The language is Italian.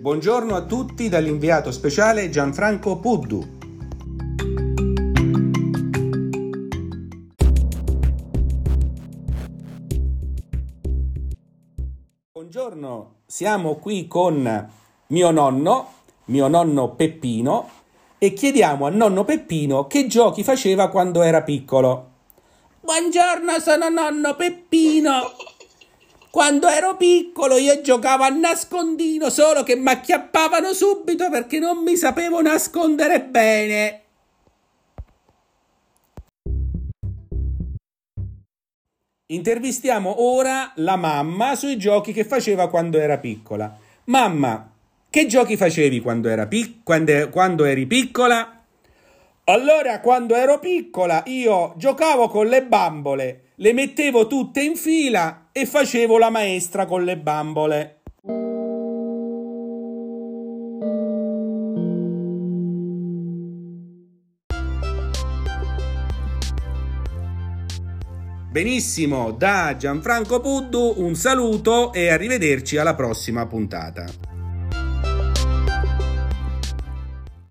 Buongiorno a tutti dall'inviato speciale Gianfranco Puddu. Buongiorno, siamo qui con mio nonno, mio nonno Peppino, e chiediamo a nonno Peppino che giochi faceva quando era piccolo. Buongiorno, sono nonno Peppino. Quando ero piccolo io giocavo a nascondino, solo che mi acchiappavano subito perché non mi sapevo nascondere bene. Intervistiamo ora la mamma sui giochi che faceva quando era piccola. Mamma, che giochi facevi quando, pic- quando, quando eri piccola? Allora, quando ero piccola, io giocavo con le bambole, le mettevo tutte in fila e facevo la maestra con le bambole. Benissimo, da Gianfranco Puddu un saluto e arrivederci alla prossima puntata.